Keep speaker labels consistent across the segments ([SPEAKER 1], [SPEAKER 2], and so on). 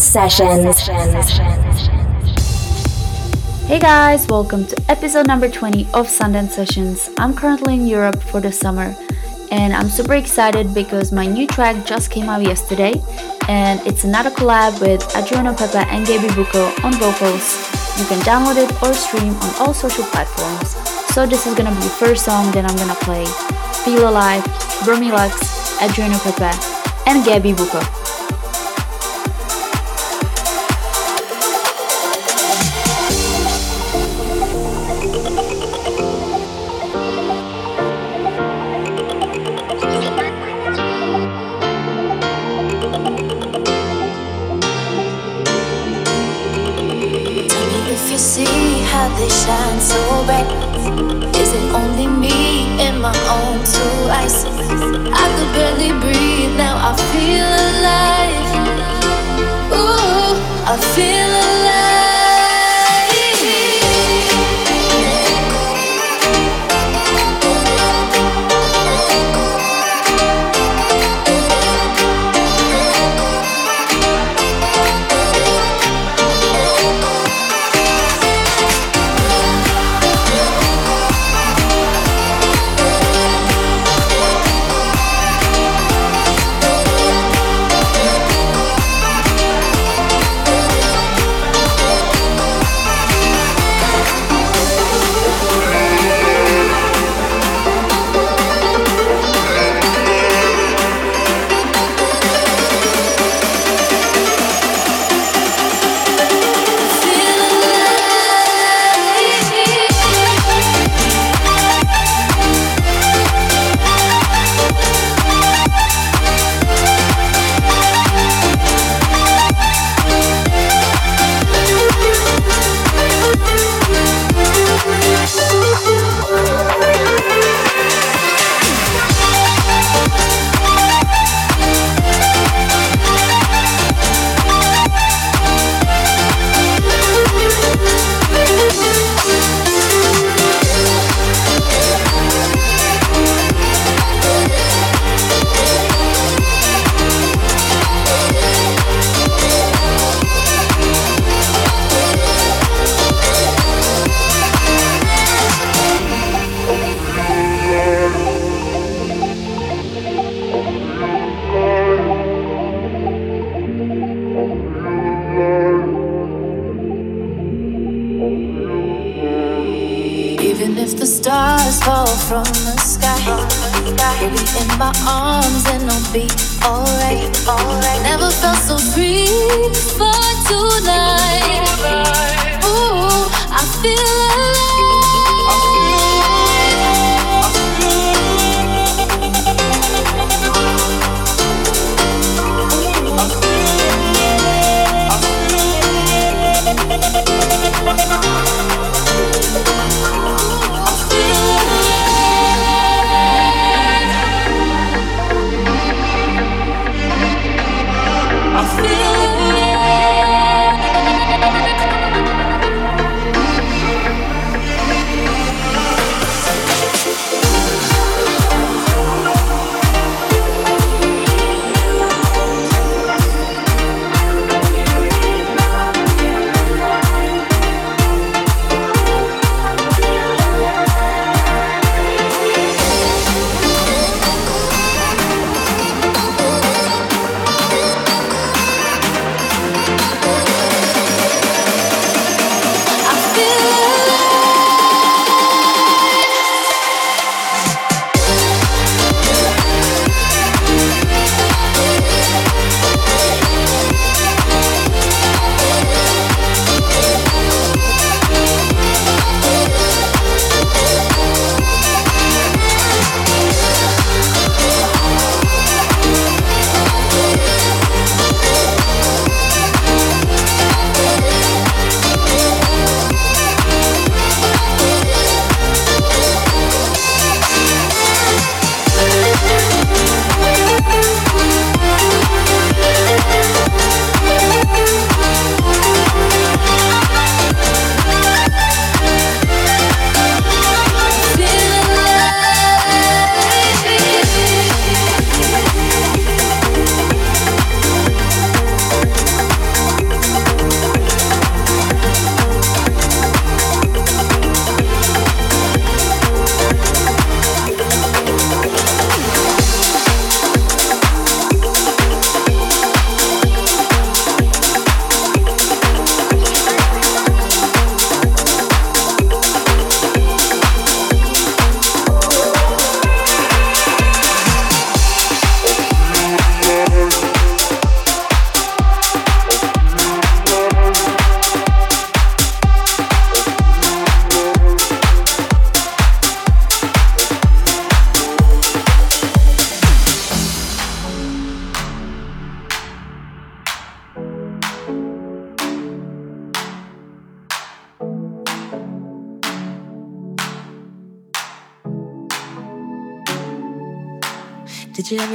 [SPEAKER 1] Sessions.
[SPEAKER 2] Hey guys, welcome to episode number 20 of Sundance Sessions. I'm currently in Europe for the summer and I'm super excited because my new track just came out yesterday and it's another collab with Adriano Pepe and Gaby Bucco on vocals. You can download it or stream on all social platforms. So this is gonna be the first song that I'm gonna play. Feel Alive, Lux, Adriano Pepe, and Gaby Bucco.
[SPEAKER 3] I feel alive. Ooh, I feel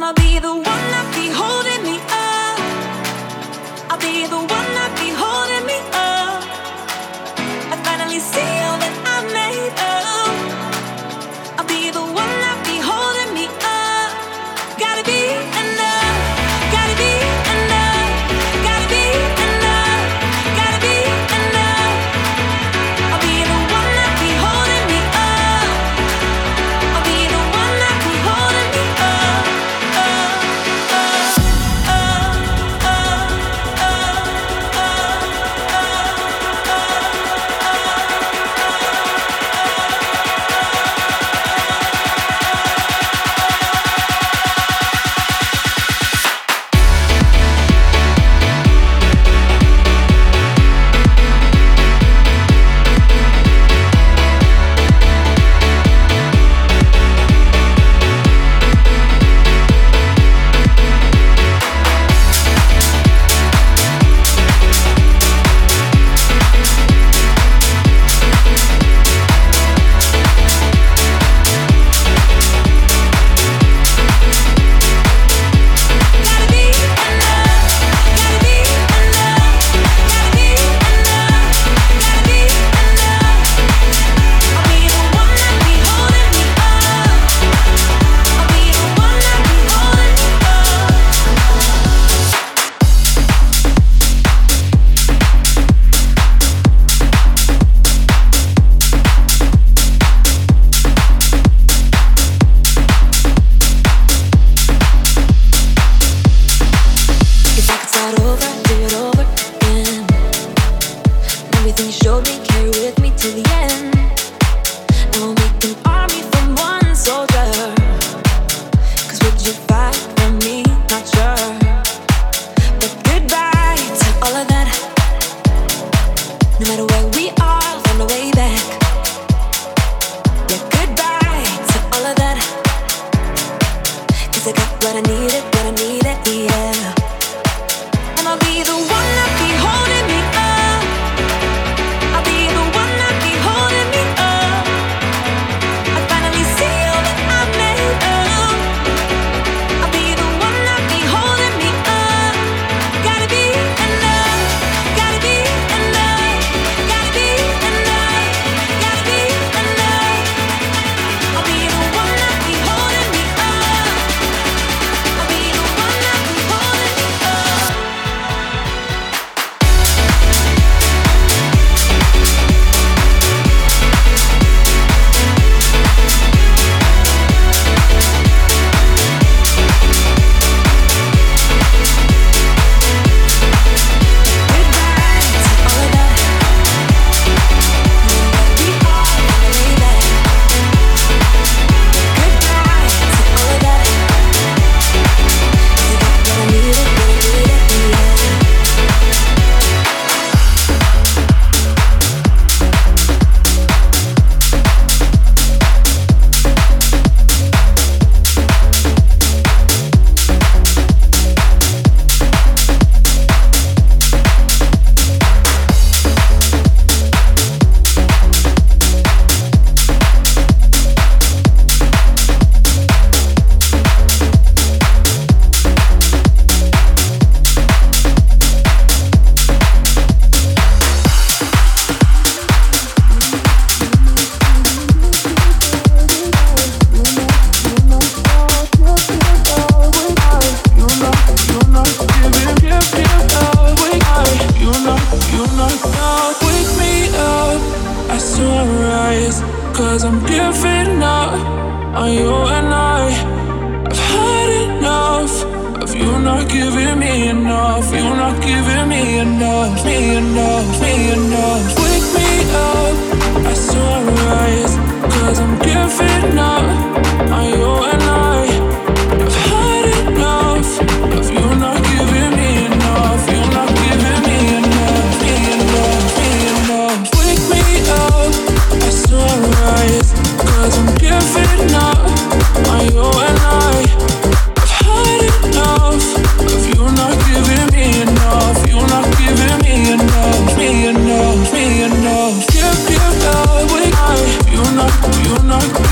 [SPEAKER 4] And I'll be the one that be holding me up. I'll be the one
[SPEAKER 5] Cause I'm giving up on you and I.
[SPEAKER 6] I've had enough of you not giving me
[SPEAKER 5] enough. You're not giving me enough, me enough, me enough. Wake me
[SPEAKER 7] up, I sorrowize. Cause I'm giving up, I owe and I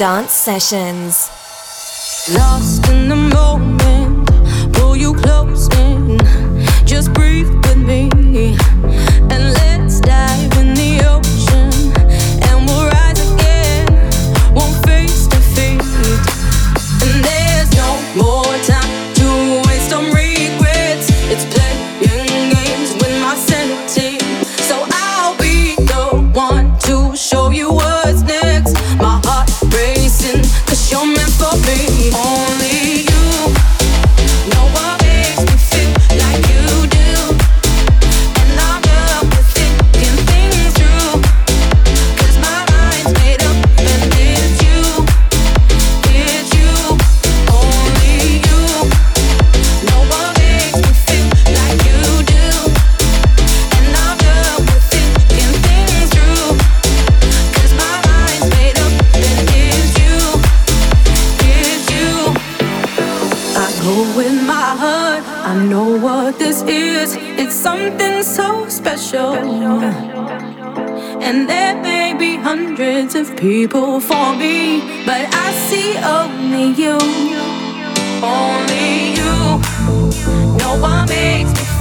[SPEAKER 8] dance sessions. Lost in the No one makes me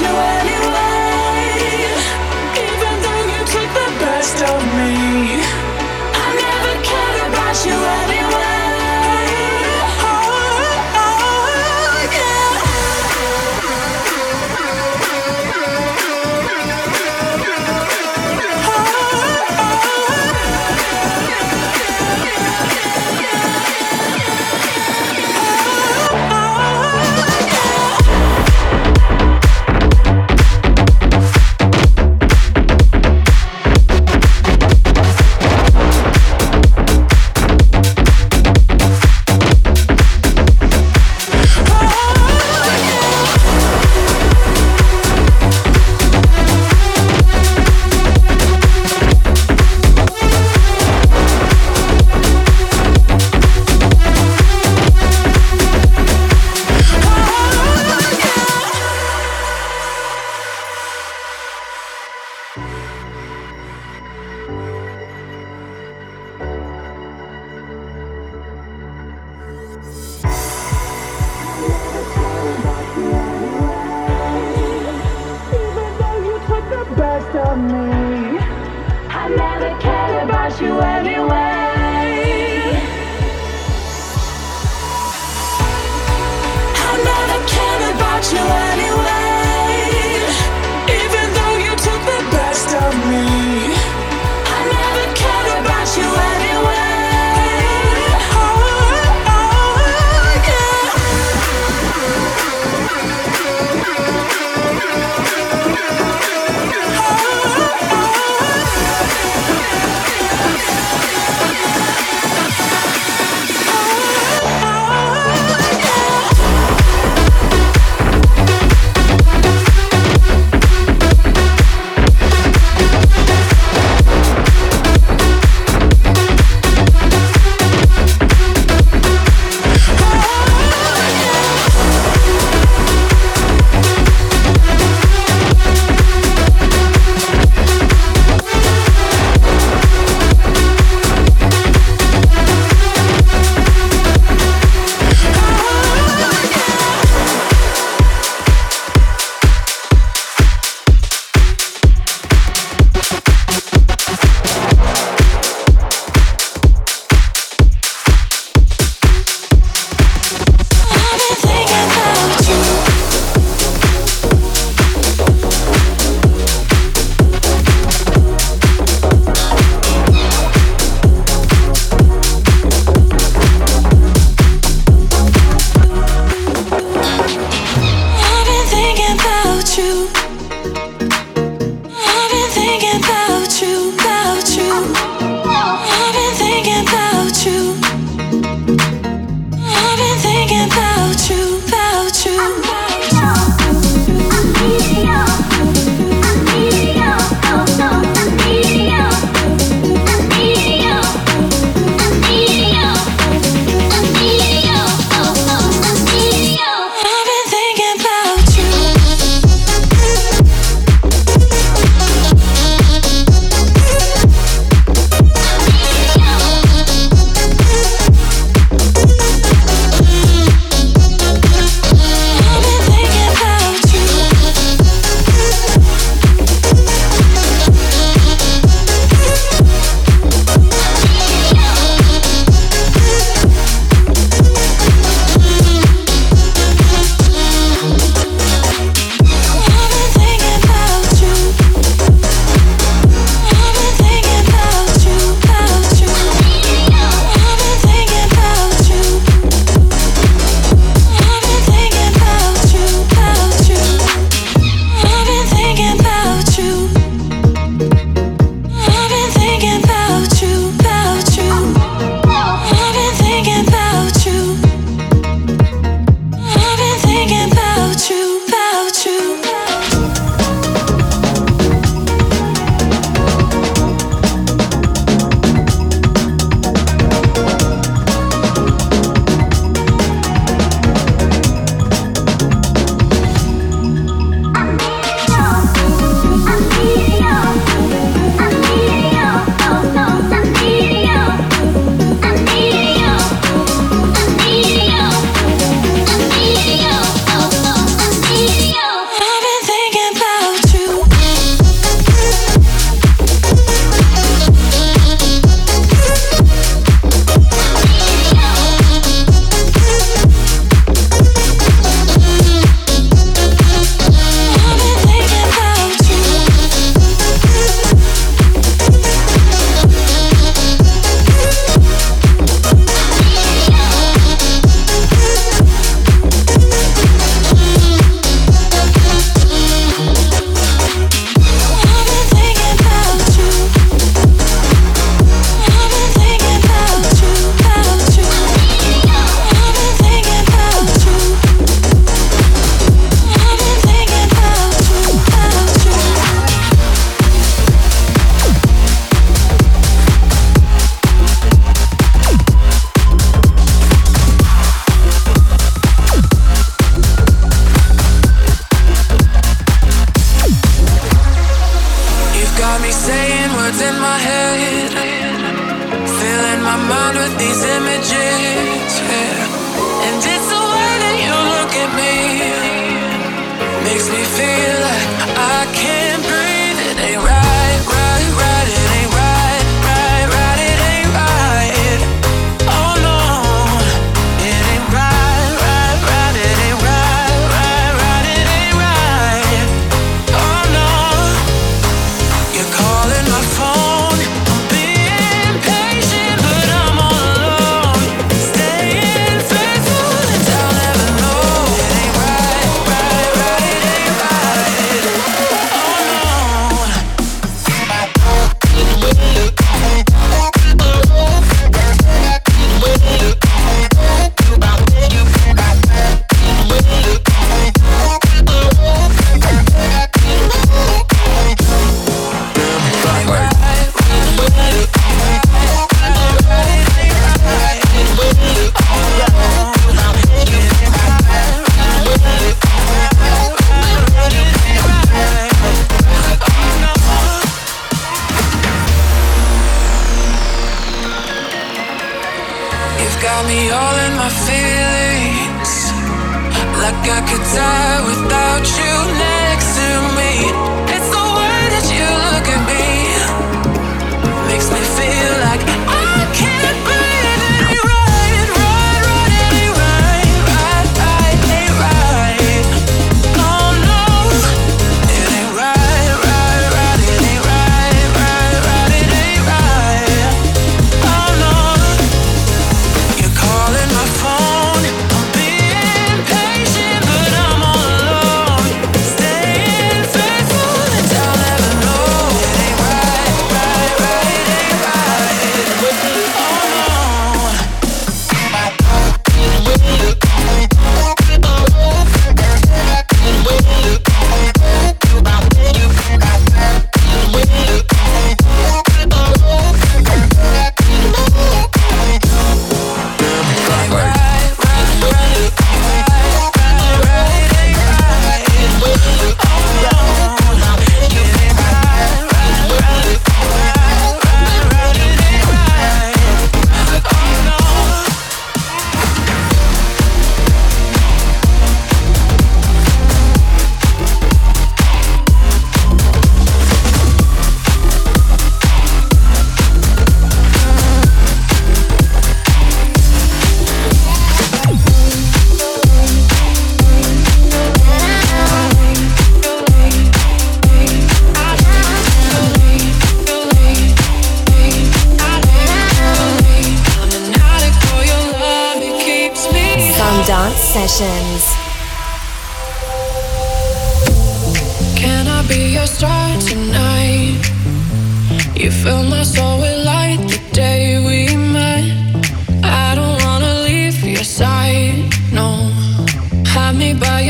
[SPEAKER 8] you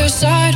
[SPEAKER 8] side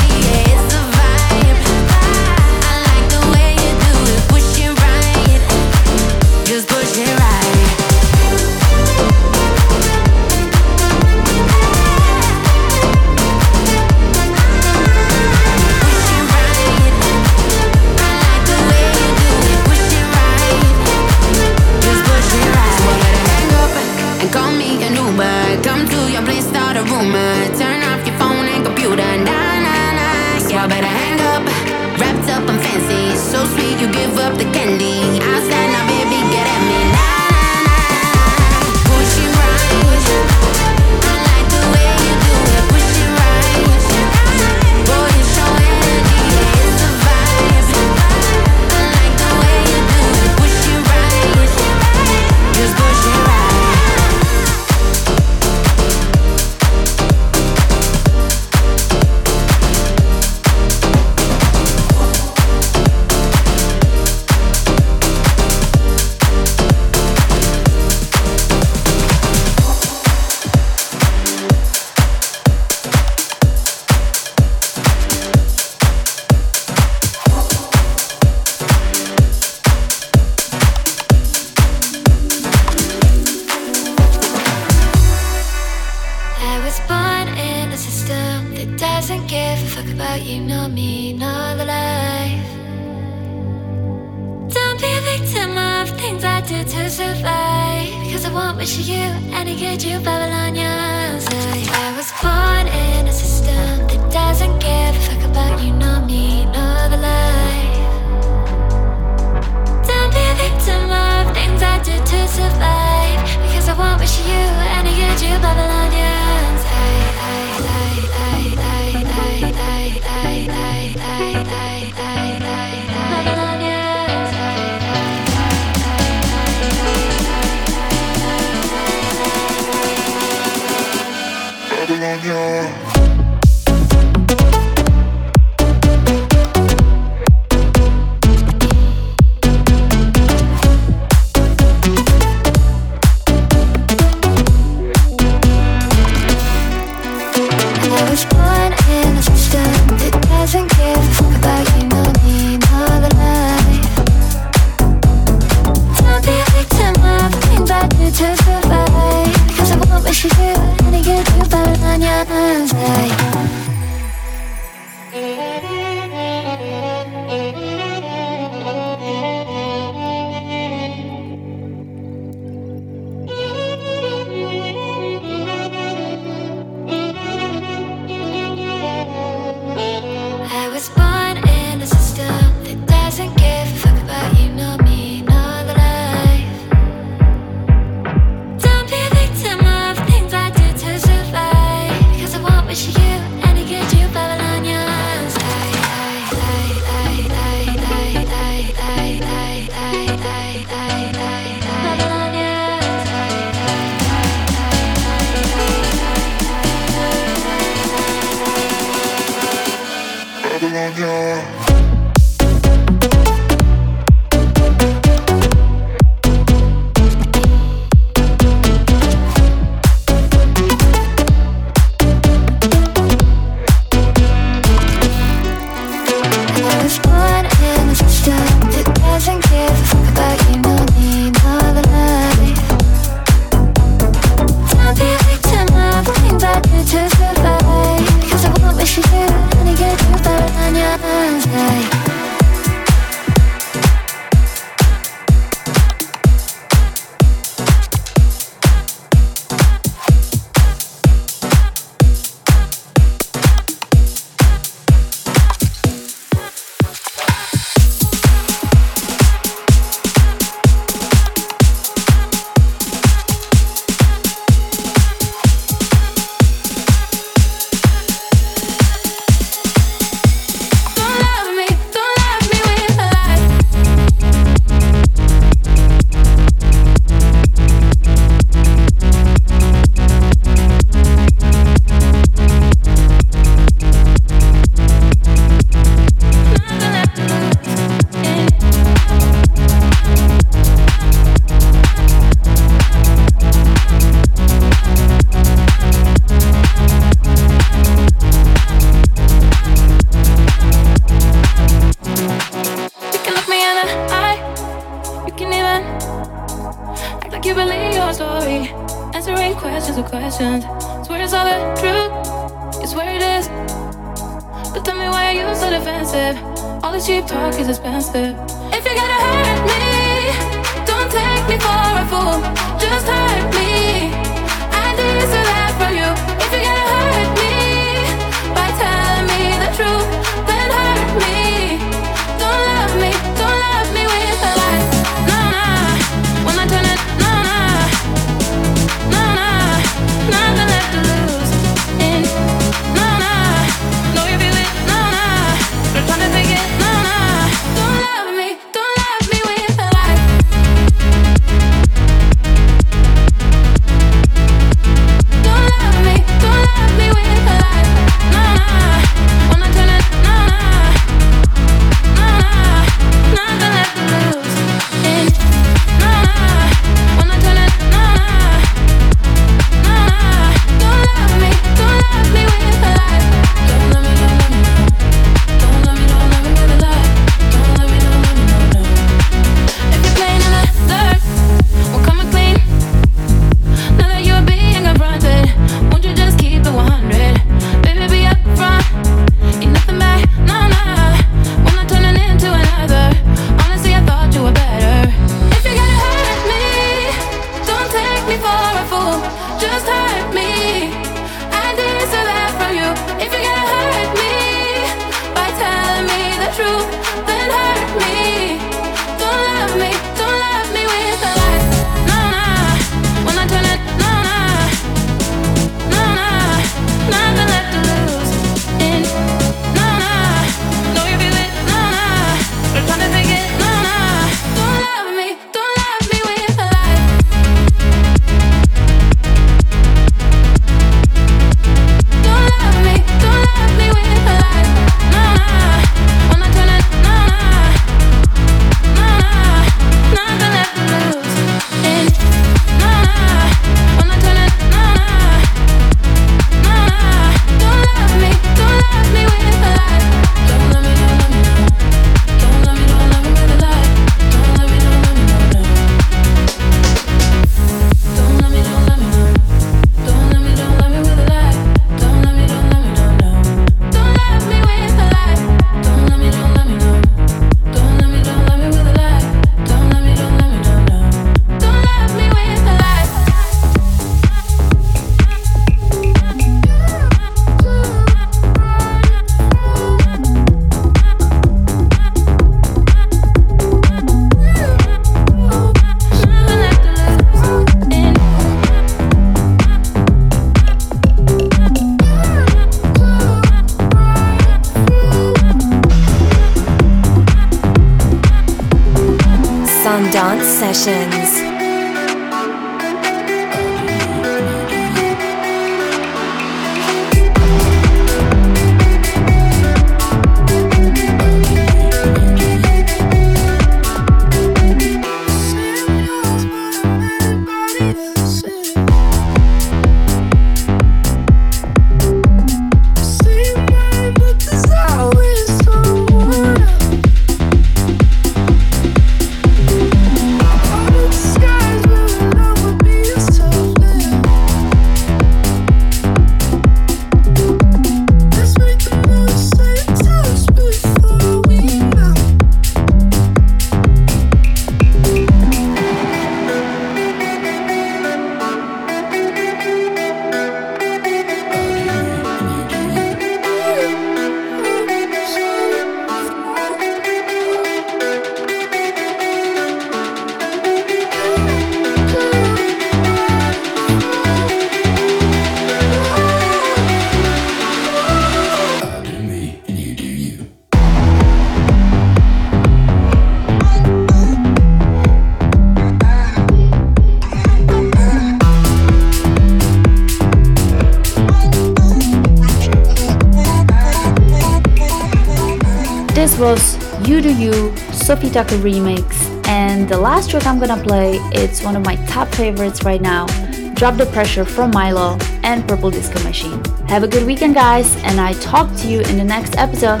[SPEAKER 8] was You Do You,
[SPEAKER 2] Sofi Tukker remix. And the last track I'm gonna play, it's one of my top favorites right now. Drop the Pressure from Mylo and Purple Disco Machine. Have a good weekend, guys, and I talk to you in the next episode.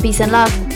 [SPEAKER 2] Peace and love.